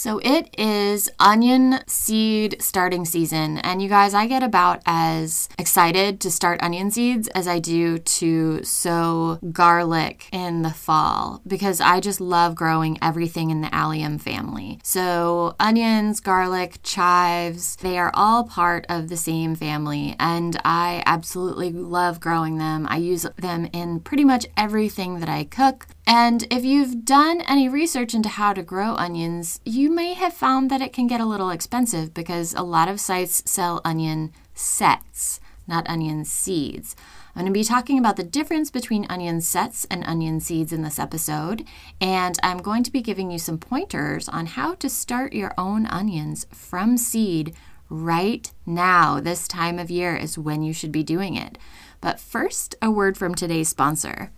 So it is onion seed starting season. And you guys, I get about as excited to start onion seeds as I do to sow garlic in the fall because I just love growing everything in the allium family. So onions, garlic, chives, they are all part of the same family. And I absolutely love growing them. I use them in pretty much everything that I cook. And if you've done any research into how to grow onions, you may have found that it can get a little expensive because a lot of sites sell onion sets, not onion seeds. I'm going to be talking about the difference between onion sets and onion seeds in this episode, and I'm going to be giving you some pointers on how to start your own onions from seed right now. This time of year is when you should be doing it. But first, a word from today's sponsor.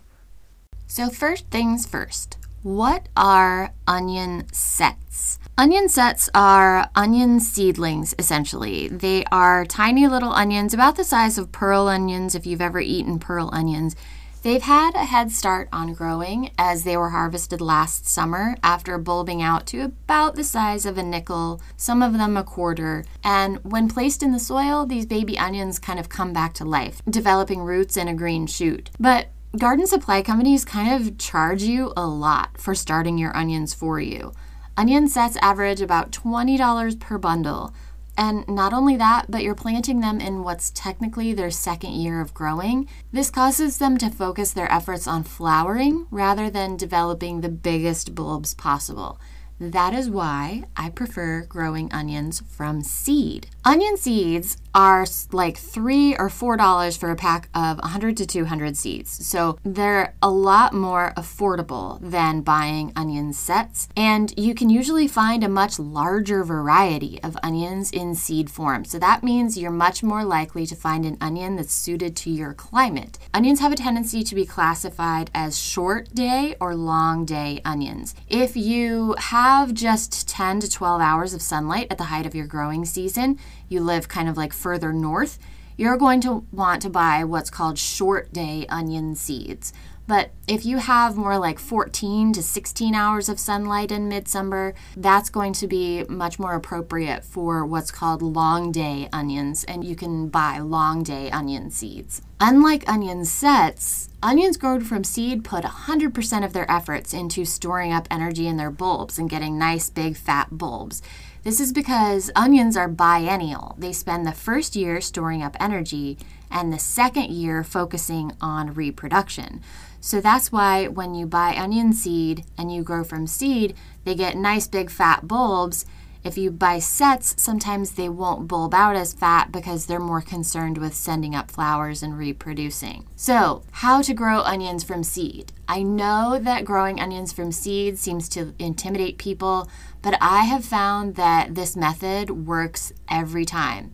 So, first things first, what are onion sets? Onion sets are onion seedlings, essentially. They are tiny little onions, about the size of pearl onions, if you've ever eaten pearl onions. They've had a head start on growing as they were harvested last summer after bulbing out to about the size of a nickel, some of them a quarter. And when placed in the soil, these baby onions kind of come back to life, developing roots and a green shoot. But garden supply companies kind of charge you a lot for starting your onions for you. Onion sets average about $20 per bundle. And not only that, but you're planting them in what's technically their second year of growing. This causes them to focus their efforts on flowering rather than developing the biggest bulbs possible. That is why I prefer growing onions from seed. Onion seeds are like three or four dollars for a pack of 100 to 200 seeds. So they're a lot more affordable than buying onion sets. And you can usually find a much larger variety of onions in seed form. So that means you're much more likely to find an onion that's suited to your climate. Onions have a tendency to be classified as short day or long day onions. If you have just 10 to 12 hours of sunlight at the height of your growing season, you live kind of like further north, you're going to want to buy what's called short day onion seeds. But if you have more like 14 to 16 hours of sunlight in midsummer, that's going to be much more appropriate for what's called long day onions, and you can buy long day onion seeds. Unlike onion sets, onions grown from seed put 100% of their efforts into storing up energy in their bulbs and getting nice big fat bulbs. This is because onions are biennial. They spend the first year storing up energy and the second year focusing on reproduction. So that's why when you buy onion seed and you grow from seed, they get nice big fat bulbs. If you buy sets, sometimes they won't bulb out as fat because they're more concerned with sending up flowers and reproducing. So, how to grow onions from seed? I know that growing onions from seed seems to intimidate people, but I have found that this method works every time.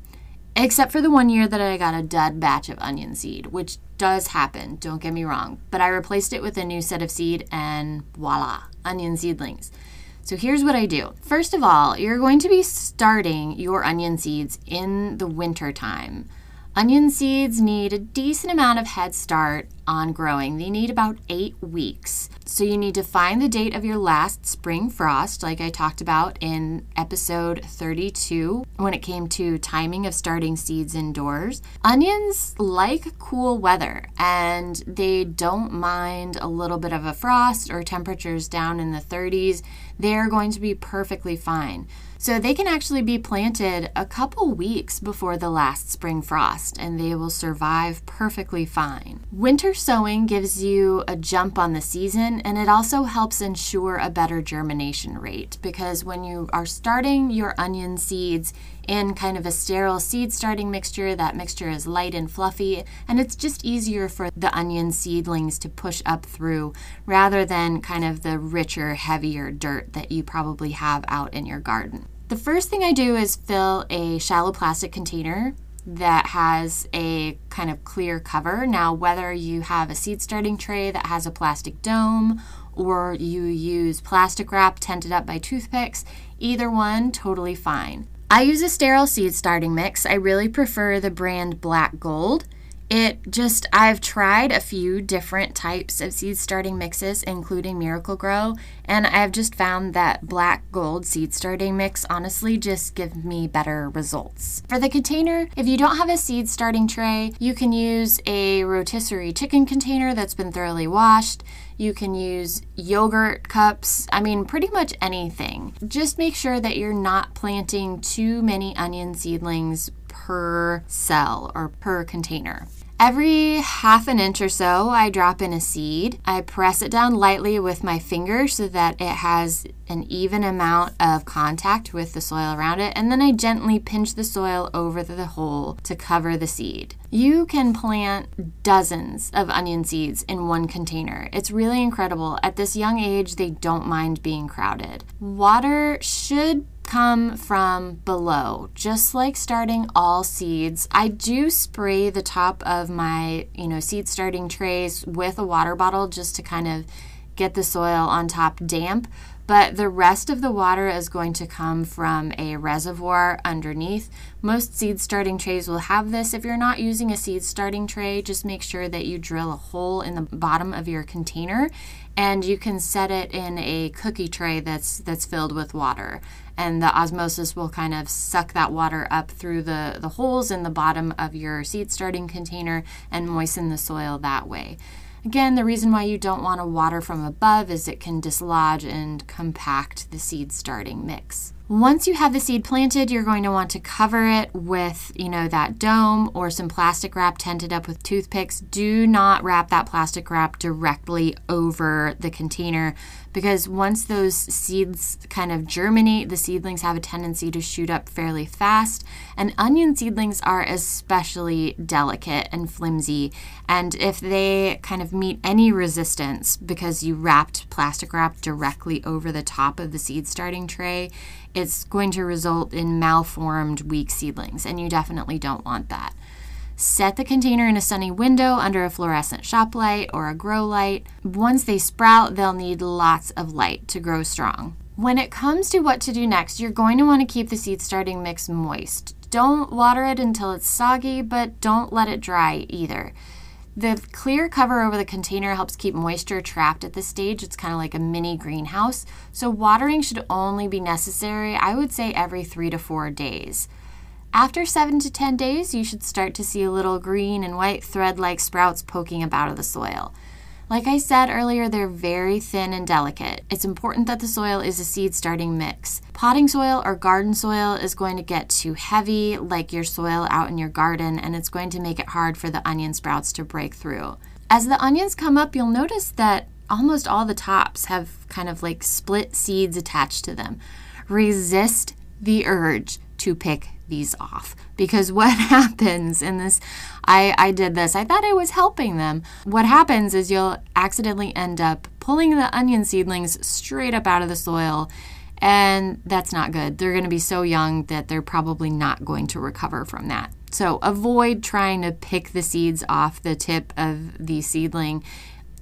Except for the one year that I got a dud batch of onion seed, which does happen, don't get me wrong. But I replaced it with a new set of seed and voila, onion seedlings. So here's what I do. First of all, you're going to be starting your onion seeds in the winter time. Onion seeds need a decent amount of head start on growing. They need about eight weeks. So you need to find the date of your last spring frost, like I talked about in episode 32 when it came to timing of starting seeds indoors. Onions like cool weather and they don't mind a little bit of a frost or temperatures down in the 30s. They're going to be perfectly fine. So they can actually be planted a couple weeks before the last spring frost and they will survive perfectly fine. Winter sowing gives you a jump on the season and it also helps ensure a better germination rate because when you are starting your onion seeds in kind of a sterile seed starting mixture, that mixture is light and fluffy and it's just easier for the onion seedlings to push up through rather than kind of the richer, heavier dirt that you probably have out in your garden. The first thing I do is fill a shallow plastic container that has a kind of clear cover. Now, whether you have a seed starting tray that has a plastic dome or you use plastic wrap tented up by toothpicks, either one, totally fine. I use a sterile seed starting mix. I really prefer the brand Black Gold. It just, I've tried a few different types of seed starting mixes, including Miracle-Gro and I've just found that black gold seed starting mix honestly just give me better results. For the container, if you don't have a seed starting tray, you can use a rotisserie chicken container that's been thoroughly washed. You can use yogurt cups. I mean, pretty much anything. Just make sure that you're not planting too many onion seedlings per cell or per container. Every half an inch or so, I drop in a seed. I press it down lightly with my finger so that it has an even amount of contact with the soil around it, and then I gently pinch the soil over the hole to cover the seed. You can plant dozens of onion seeds in one container. It's really incredible. At this young age, they don't mind being crowded. Water should come from below, just like starting all seeds. I do spray the top of my, you know, seed starting trays with a water bottle just to kind of get the soil on top damp, but the rest of the water is going to come from a reservoir underneath. Most seed starting trays will have this. If you're not using a seed starting tray, just make sure that you drill a hole in the bottom of your container and you can set it in a cookie tray that's that's filled with water and the osmosis will kind of suck that water up through the, the holes in the bottom of your seed starting container and moisten the soil that way. Again, the reason why you don't want to water from above is it can dislodge and compact the seed starting mix. Once you have the seed planted, you're going to want to cover it with, you know, that dome or some plastic wrap tented up with toothpicks. Do not wrap that plastic wrap directly over the container because once those seeds kind of germinate, the seedlings have a tendency to shoot up fairly fast. And onion seedlings are especially delicate and flimsy. And if they kind of meet any resistance because you wrapped plastic wrap directly over the top of the seed starting tray, it's going to result in malformed weak seedlings, and you definitely don't want that. Set the container in a sunny window under a fluorescent shop light or a grow light. Once they sprout, they'll need lots of light to grow strong. When it comes to what to do next, you're going to want to keep the seed starting mix moist. Don't water it until it's soggy, but don't let it dry either. The clear cover over the container helps keep moisture trapped at this stage. It's kind of like a mini greenhouse. So, watering should only be necessary, I would say, every three to four days. After 7 to 10 days, you should start to see a little green and white thread like sprouts poking up out of the soil. Like I said earlier, they're very thin and delicate. It's important that the soil is a seed starting mix. Potting soil or garden soil is going to get too heavy, like your soil out in your garden, and it's going to make it hard for the onion sprouts to break through. As the onions come up, you'll notice that almost all the tops have kind of like split seeds attached to them. Resist the urge to pick these off. Because what happens in this I, I did this. I thought i was helping them. What happens is you'll accidentally end up pulling the onion seedlings straight up out of the soil and that's not good. They're going to be so young that they're probably not going to recover from that. So avoid trying to pick the seeds off the tip of the seedling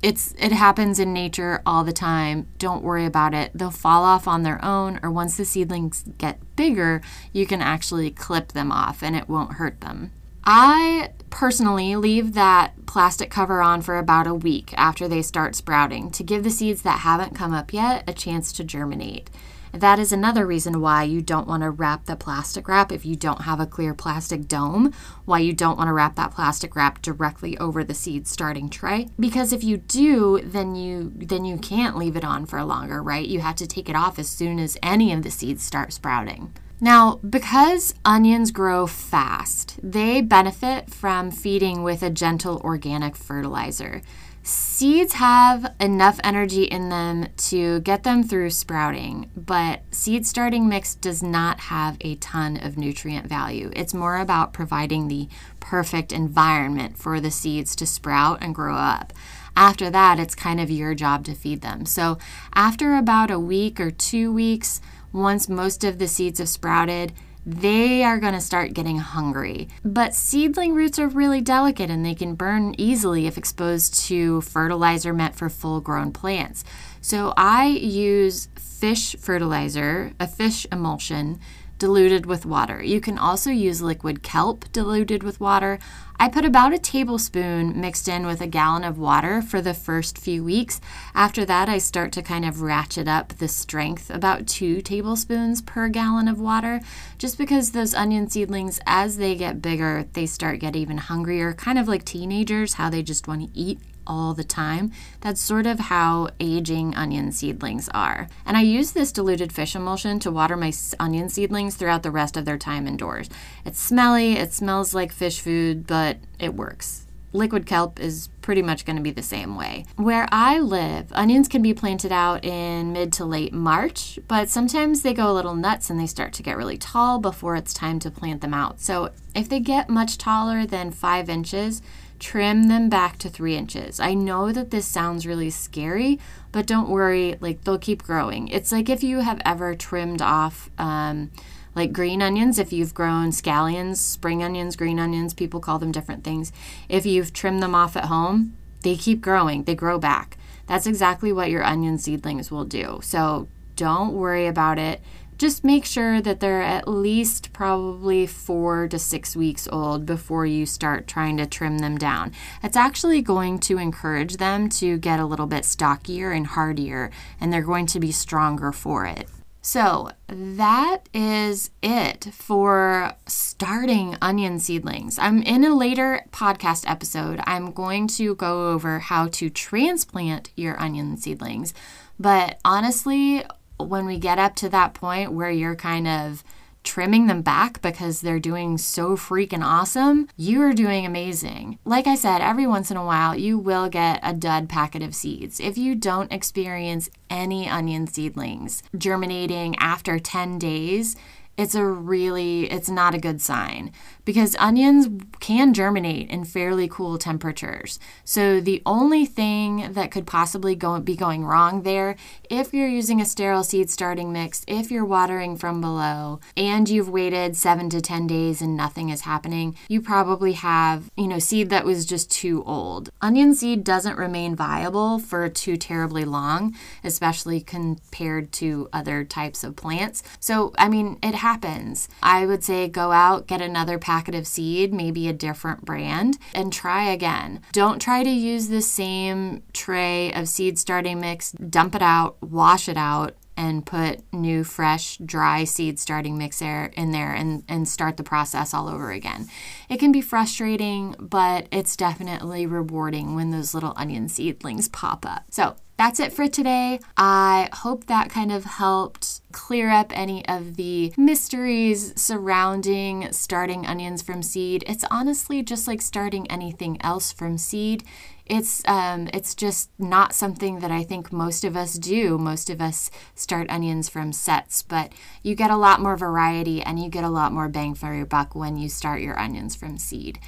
it's it happens in nature all the time. Don't worry about it. They'll fall off on their own or once the seedlings get bigger, you can actually clip them off and it won't hurt them. I personally leave that plastic cover on for about a week after they start sprouting to give the seeds that haven't come up yet a chance to germinate. That is another reason why you don't want to wrap the plastic wrap if you don't have a clear plastic dome, why you don't want to wrap that plastic wrap directly over the seed starting tray. Because if you do, then you then you can't leave it on for longer, right? You have to take it off as soon as any of the seeds start sprouting. Now, because onions grow fast, they benefit from feeding with a gentle organic fertilizer. Seeds have enough energy in them to get them through sprouting, but seed starting mix does not have a ton of nutrient value. It's more about providing the perfect environment for the seeds to sprout and grow up. After that, it's kind of your job to feed them. So, after about a week or two weeks, once most of the seeds have sprouted, they are going to start getting hungry. But seedling roots are really delicate and they can burn easily if exposed to fertilizer meant for full grown plants. So I use fish fertilizer, a fish emulsion, diluted with water. You can also use liquid kelp diluted with water. I put about a tablespoon mixed in with a gallon of water for the first few weeks. After that, I start to kind of ratchet up the strength about two tablespoons per gallon of water, just because those onion seedlings, as they get bigger, they start get even hungrier, kind of like teenagers, how they just want to eat all the time. That's sort of how aging onion seedlings are. And I use this diluted fish emulsion to water my onion seedlings throughout the rest of their time indoors. It's smelly, it smells like fish food, but it works. Liquid kelp is pretty much going to be the same way. Where I live, onions can be planted out in mid to late March, but sometimes they go a little nuts and they start to get really tall before it's time to plant them out. So if they get much taller than five inches, trim them back to three inches. I know that this sounds really scary, but don't worry, like they'll keep growing. It's like if you have ever trimmed off, um, like green onions, if you've grown scallions, spring onions, green onions, people call them different things. If you've trimmed them off at home, they keep growing, they grow back. That's exactly what your onion seedlings will do. So don't worry about it just make sure that they're at least probably four to six weeks old before you start trying to trim them down. It's actually going to encourage them to get a little bit stockier and hardier, and they're going to be stronger for it. So, that is it for starting onion seedlings. I'm in a later podcast episode. I'm going to go over how to transplant your onion seedlings. But honestly, when we get up to that point where you're kind of trimming them back because they're doing so freaking awesome, you are doing amazing. Like I said, every once in a while, you will get a dud packet of seeds. If you don't experience any onion seedlings germinating after 10 days, it's a really it's not a good sign because onions can germinate in fairly cool temperatures. So the only thing that could possibly go, be going wrong there if you're using a sterile seed starting mix, if you're watering from below and you've waited 7 to 10 days and nothing is happening, you probably have, you know, seed that was just too old. Onion seed doesn't remain viable for too terribly long, especially compared to other types of plants. So, I mean, it happens. I would say go out, get another pack of seed, maybe a different brand, and try again. Don't try to use the same tray of seed starting mix, dump it out, wash it out, and put new, fresh, dry seed starting mix in there and, and start the process all over again. It can be frustrating, but it's definitely rewarding when those little onion seedlings pop up. So that's it for today. I hope that kind of helped clear up any of the mysteries surrounding starting onions from seed. It's honestly just like starting anything else from seed. It's um, it's just not something that I think most of us do. Most of us start onions from sets, but you get a lot more variety and you get a lot more bang for your buck when you start your onions from seed.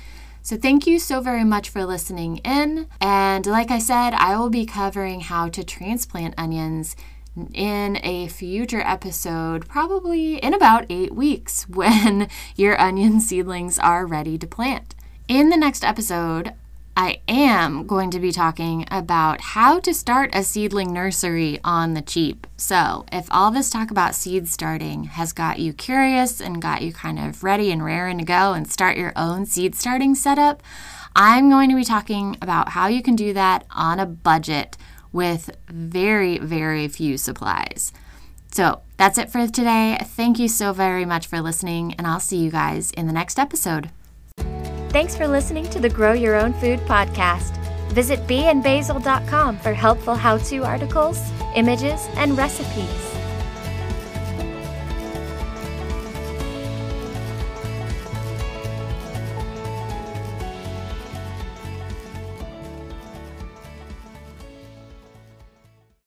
So, thank you so very much for listening in. And like I said, I will be covering how to transplant onions in a future episode, probably in about eight weeks, when your onion seedlings are ready to plant. In the next episode, I am going to be talking about how to start a seedling nursery on the cheap. So, if all this talk about seed starting has got you curious and got you kind of ready and raring to go and start your own seed starting setup, I'm going to be talking about how you can do that on a budget with very, very few supplies. So, that's it for today. Thank you so very much for listening, and I'll see you guys in the next episode. Thanks for listening to the Grow Your Own Food podcast. Visit beeandbasil.com for helpful how to articles, images, and recipes.